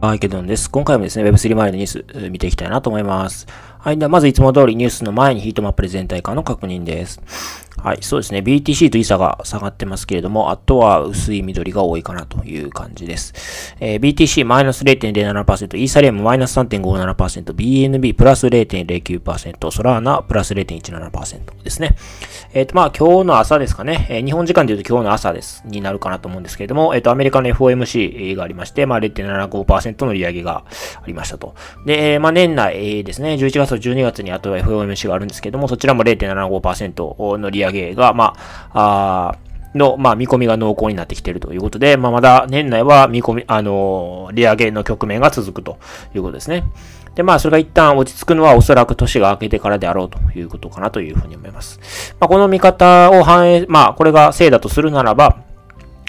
はい、ケドンです。今回もですね、Web3 前のニュース見ていきたいなと思います。はい、ではまずいつも通りニュースの前にヒートマップで全体感の確認です。はい、そうですね。BTC とイサが下がってますけれども、あとは薄い緑が多いかなという感じです。えー、BTC マイナス0.07%、イーサリアムマイナス3.57%、BNB プラス0.09%、ソラーナプラス0.17%ですね。えっ、ー、と、まあ、今日の朝ですかね。えー、日本時間で言うと今日の朝です。になるかなと思うんですけれども、えっ、ー、と、アメリカの FOMC がありまして、まあ、0.75%の利上げがありましたと。で、まあ、年内ですね、11月と12月にあとは FOMC があるんですけれども、そちらも0.75%の利上げが、まあ、あの、まあ、見込みが濃厚になってきているということで、まあ、まだ年内は見込み、あの、利上げの局面が続くということですね。で、まあ、それが一旦落ち着くのはおそらく年が明けてからであろうということかなというふうに思います。まあ、この見方を反映、まあ、これが正だとするならば、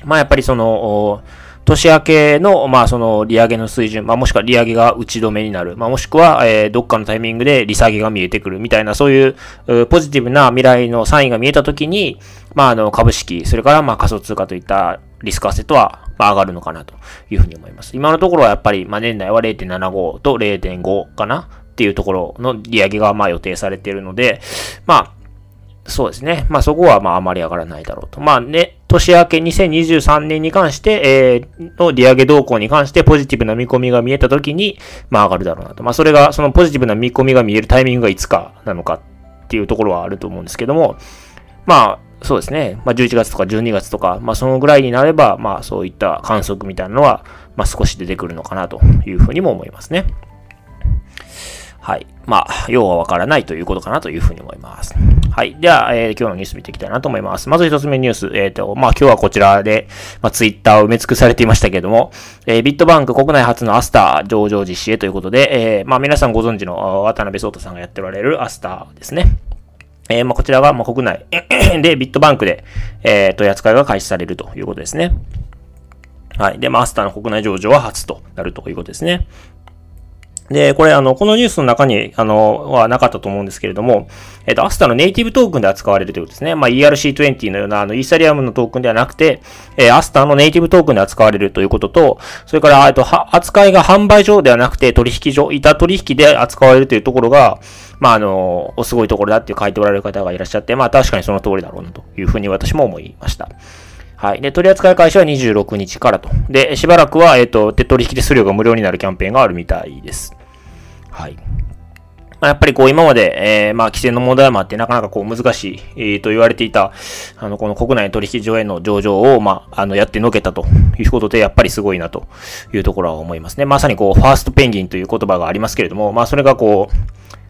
まあ、やっぱりその、年明けの、まあ、その、利上げの水準、まあ、もしくは利上げが打ち止めになる、まあ、もしくは、えー、どっかのタイミングで利下げが見えてくるみたいな、そういう、ポジティブな未来のサインが見えたときに、まあ、あの、株式、それから、まあ、仮想通貨といったリスクアセットは、まあ、上がるのかなというふうに思います。今のところはやっぱり、まあ、年内は0.75と0.5かなっていうところの利上げが、まあ、予定されているので、まあ、そうですね。まあそこはまああまり上がらないだろうと。まあね、年明け2023年に関して、えー、の利上げ動向に関してポジティブな見込みが見えたときに、まあ上がるだろうなと。まあそれが、そのポジティブな見込みが見えるタイミングがいつかなのかっていうところはあると思うんですけども、まあそうですね。まあ11月とか12月とか、まあそのぐらいになれば、まあそういった観測みたいなのは、まあ少し出てくるのかなというふうにも思いますね。はい。まあ、要はわからないということかなというふうに思います。はい。では、えー、今日のニュース見ていきたいなと思います。まず一つ目ニュース。えっ、ー、と、まあ、今日はこちらで、まあ、ツイッターを埋め尽くされていましたけれども、えー、ビットバンク国内初のアスター上場実施へということで、えー、まあ、皆さんご存知の渡辺聡太さんがやっておられるアスターですね。えー、まあ、こちらが、まあ、国内 でビットバンクで、えー、取扱いが開始されるということですね。はい。で、まあ、アスターの国内上場は初となるということですね。で、これ、あの、このニュースの中に、あの、はなかったと思うんですけれども、えっ、と、アスタのネイティブトークンで扱われるということですね。まあ、ERC20 のような、あの、イーサリアムのトークンではなくて、えー、アスタのネイティブトークンで扱われるということと、それから、えっと、扱いが販売上ではなくて、取引所、板取引で扱われるというところが、まあ、あの、すごいところだって書いておられる方がいらっしゃって、まあ、確かにその通りだろうな、というふうに私も思いました。はい。で、取扱い開始は26日からと。で、しばらくは、えっ、と、手取引手数料が無料になるキャンペーンがあるみたいです。はい。まあ、やっぱりこう今まで、えー、まあ規制の問題もあってなかなかこう難しい、えー、と言われていた、あの、この国内取引所への上場を、まあ、あの、やってのけたということで、やっぱりすごいなというところは思いますね。まさにこう、ファーストペンギンという言葉がありますけれども、まあそれがこう、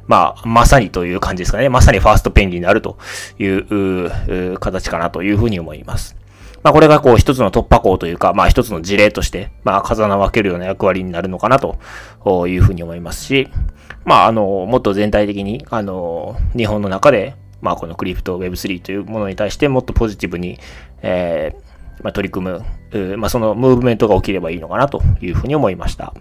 まあ、まさにという感じですかね。まさにファーストペンギンになるというう形かなというふうに思います。まあ、これがこう一つの突破口というか、まあ一つの事例として、まあ風穴を開けるような役割になるのかなというふうに思いますし、まあ、あの、もっと全体的に、あの、日本の中で、まあ、このクリプト Web3 というものに対してもっとポジティブに、えー、まあ、取り組む、まあ、そのムーブメントが起きればいいのかなというふうに思いました。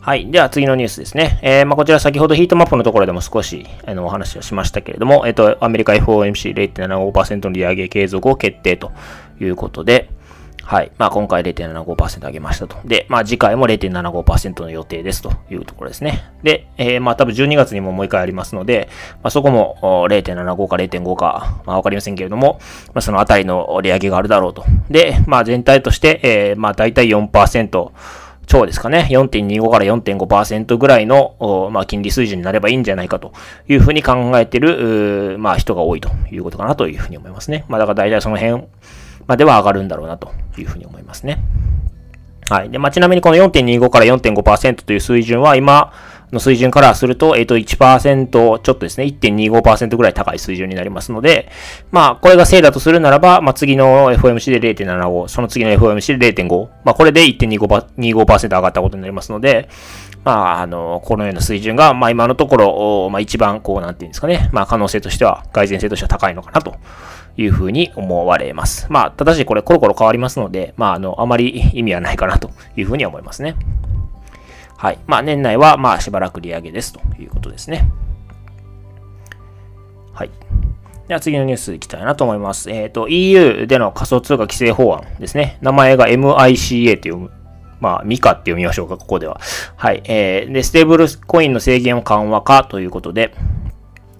はい。では次のニュースですね。えー、まあ、こちら先ほどヒートマップのところでも少し、あの、お話をしましたけれども、えっ、と、アメリカ FOMC0.75% の利上げ継続を決定ということで、はい。まあ、今回0.75%上げましたと。で、まあ、次回も0.75%の予定ですというところですね。で、えー、まあ、多分12月にももう一回ありますので、まあ、そこも0.75か0.5か、まあ、わかりませんけれども、まあ、そのあたりの利上げがあるだろうと。で、まあ、全体として、えー、まあ、大体4%、超ですかね、4.25から4.5%ぐらいの、まあ、金利水準になればいいんじゃないかというふうに考えてる、まあ、人が多いということかなというふうに思いますね。まあ、だから大体その辺、までは上がるんだろうなというふうに思いますね。はい。で、まあ、ちなみにこの4.25から4.5%という水準は今の水準からすると、えっ、ー、と1%ちょっとですね、1.25%ぐらい高い水準になりますので、まあ、これが正だとするならば、まあ、次の FOMC で0.75、その次の FOMC で0.5、まあ、これで1.25%上がったことになりますので、まあ、あの、このような水準が、まあ、今のところ、まあ、一番、こう、なんていうんですかね、まあ、可能性としては、改善性としては高いのかなというふうに思われます。まあ、ただしこれコロコロ変わりますので、まあ、あの、あまり意味はないかなというふうに思いますね。はい。まあ、年内は、まあ、しばらく利上げですということですね。はい。では次のニュースいきたいなと思います。えっ、ー、と、EU での仮想通貨規制法案ですね。名前が MICA というまあ、ミカって読みましょうか、ここでは。はい。えー、で、ステーブルコインの制限を緩和かということで、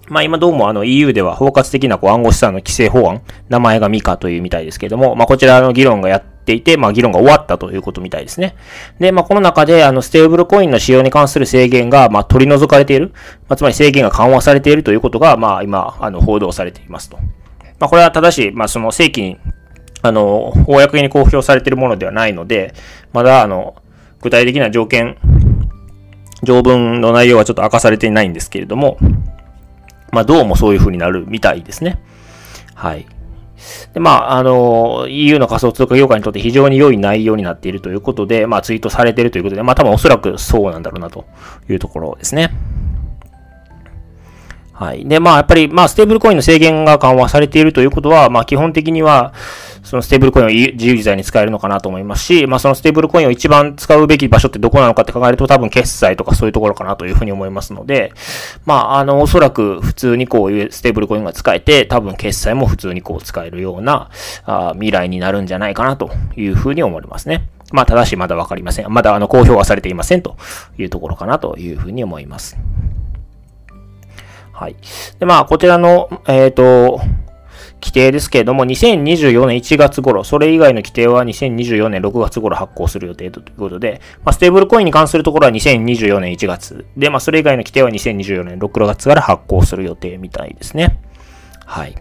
まあ今どうもあの EU では包括的なこう暗号資産の規制法案、名前がミカというみたいですけれども、まあこちらの議論がやっていて、まあ議論が終わったということみたいですね。で、まあこの中であのステーブルコインの使用に関する制限がまあ取り除かれている、まあつまり制限が緩和されているということがまあ今あの報道されていますと。まあこれは正しい、まあその正規にあの、公に公表されているものではないので、まだ、あの、具体的な条件、条文の内容はちょっと明かされていないんですけれども、まあ、どうもそういう風になるみたいですね。はい。で、まあ、あの、EU の仮想通貨業界にとって非常に良い内容になっているということで、まあ、ツイートされているということで、まあ、多分おそらくそうなんだろうなというところですね。はい。で、まあ、やっぱり、まあ、ステーブルコインの制限が緩和されているということは、まあ、基本的には、そのステーブルコインを自由自在に使えるのかなと思いますし、まあ、そのステーブルコインを一番使うべき場所ってどこなのかって考えると、多分決済とかそういうところかなというふうに思いますので、まあ、あの、おそらく普通にこういうステーブルコインが使えて、多分決済も普通にこう使えるような、あ未来になるんじゃないかなというふうに思いますね。まあ、ただしまだわかりません。まだあの、公表はされていませんというところかなというふうに思います。はい。で、まあ、こちらの、えっ、ー、と、規定ですけれども、2024年1月頃、それ以外の規定は2024年6月頃発行する予定ということで、まあ、ステーブルコインに関するところは2024年1月。で、まあ、それ以外の規定は2024年6月から発行する予定みたいですね。はい。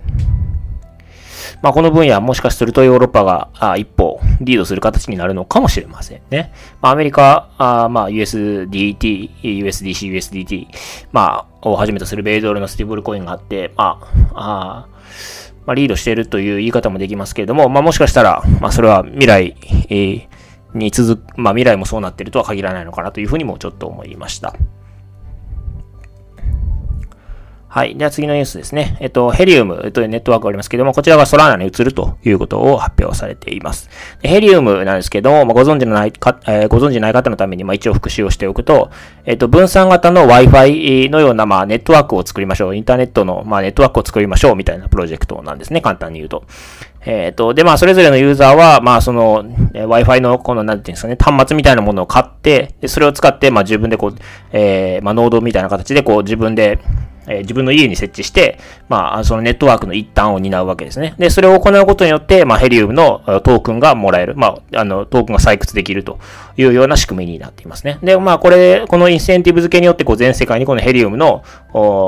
まあ、この分野もしかするとヨーロッパがあ一歩リードする形になるのかもしれませんね。まあ、アメリカ、あまあ、USDT、USDC、USDT、まあ、をはじめとする米ドルのスティブルコインがあって、まあ、あまあ、リードしているという言い方もできますけれども、まあ、もしかしたら、まあ、それは未来、えー、に続く、まあ、未来もそうなっているとは限らないのかなというふうにもちょっと思いました。はい。では次のニュースですね。えっと、ヘリウムというネットワークがありますけども、こちらがソラーナに移るということを発表されています。ヘリウムなんですけども、まあ、ご存知のないか、えー、ご存知ない方のために、まあ、一応復習をしておくと、えっと、分散型の Wi-Fi のような、まあ、ネットワークを作りましょう。インターネットの、まあ、ネットワークを作りましょうみたいなプロジェクトなんですね。簡単に言うと。えっ、と、で、まあ、それぞれのユーザーは、まあ、その、えー、Wi-Fi の、この、なんていうんですかね、端末みたいなものを買って、で、それを使って、まあ、自分でこう、えー、まあ、ノードみたいな形で、こう、自分で、えー、自分の家に設置して、まあ、そのネットワークの一端を担うわけですね。で、それを行うことによって、まあ、ヘリウムのトークンがもらえる。まあ、あの、トークンが採掘できるというような仕組みになっていますね。で、まあ、これ、このインセンティブ付けによって、こう、全世界にこのヘリウムの、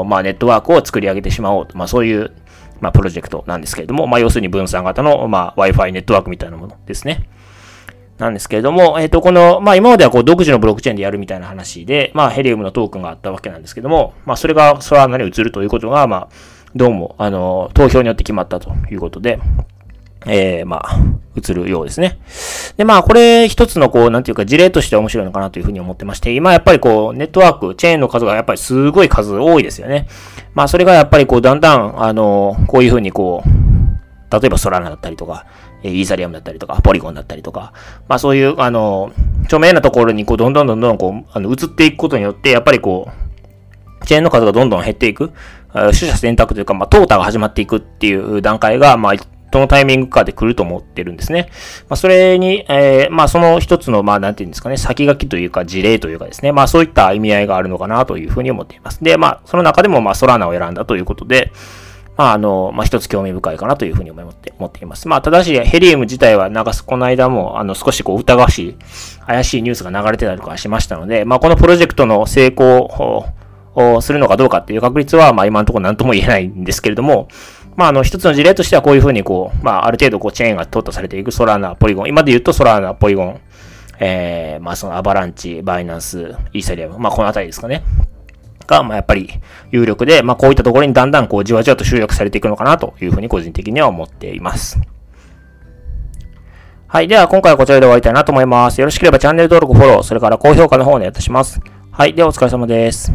まあ、ネットワークを作り上げてしまおうと。まあ、そういう、まあ、プロジェクトなんですけれども、まあ、要するに分散型の、まあ、Wi-Fi ネットワークみたいなものですね。なんですけれども、えっ、ー、と、この、まあ今まではこう独自のブロックチェーンでやるみたいな話で、まあヘリウムのトークンがあったわけなんですけども、まあそれがソラーナに移るということが、まあ、どうも、あの、投票によって決まったということで、えー、まあ、移るようですね。で、まあ、これ一つのこう、なんていうか事例として面白いのかなというふうに思ってまして、今やっぱりこう、ネットワーク、チェーンの数がやっぱりすごい数多いですよね。まあ、それがやっぱりこう、だんだん、あの、こういうふうにこう、例えばソラーナだったりとか、イーサリアムだったりとか、ポリゴンだったりとか、まあそういう、あの、著名なところにこう、どんどんどんどんこう、あの、移っていくことによって、やっぱりこう、チェーンの数がどんどん減っていく、取捨選択というか、まあ、淘汰が始まっていくっていう段階が、まあ、どのタイミングかで来ると思ってるんですね。まあ、それに、えー、まあ、その一つの、まあ、なんていうんですかね、先書きというか、事例というかですね、まあ、そういった意味合いがあるのかなというふうに思っています。で、まあ、その中でも、まあ、ソラナを選んだということで、まあ、あの、まあ、一つ興味深いかなというふうに思って思っています。まあ、ただし、ヘリウム自体は、なんか、この間も、あの、少しこう、疑わしい、怪しいニュースが流れてたりとかしましたので、まあ、このプロジェクトの成功をするのかどうかっていう確率は、まあ、今のところ何とも言えないんですけれども、まあ、あの、一つの事例としては、こういうふうに、こう、まあ、ある程度、こう、チェーンが淘汰されていくソラーナ、ポリゴン、今で言うとソラーナ、ポリゴン、えー、まあ、そのアバランチ、バイナンス、イーサリアム、まあ、このあたりですかね。が、まあ、やっぱり有力で、まあ、こういったところにだんだんこうじわじわと集約されていくのかなというふうに個人的には思っています。はい。では、今回はこちらで終わりたいなと思います。よろしければチャンネル登録、フォロー、それから高評価の方をお願いいたします。はい。では、お疲れ様です。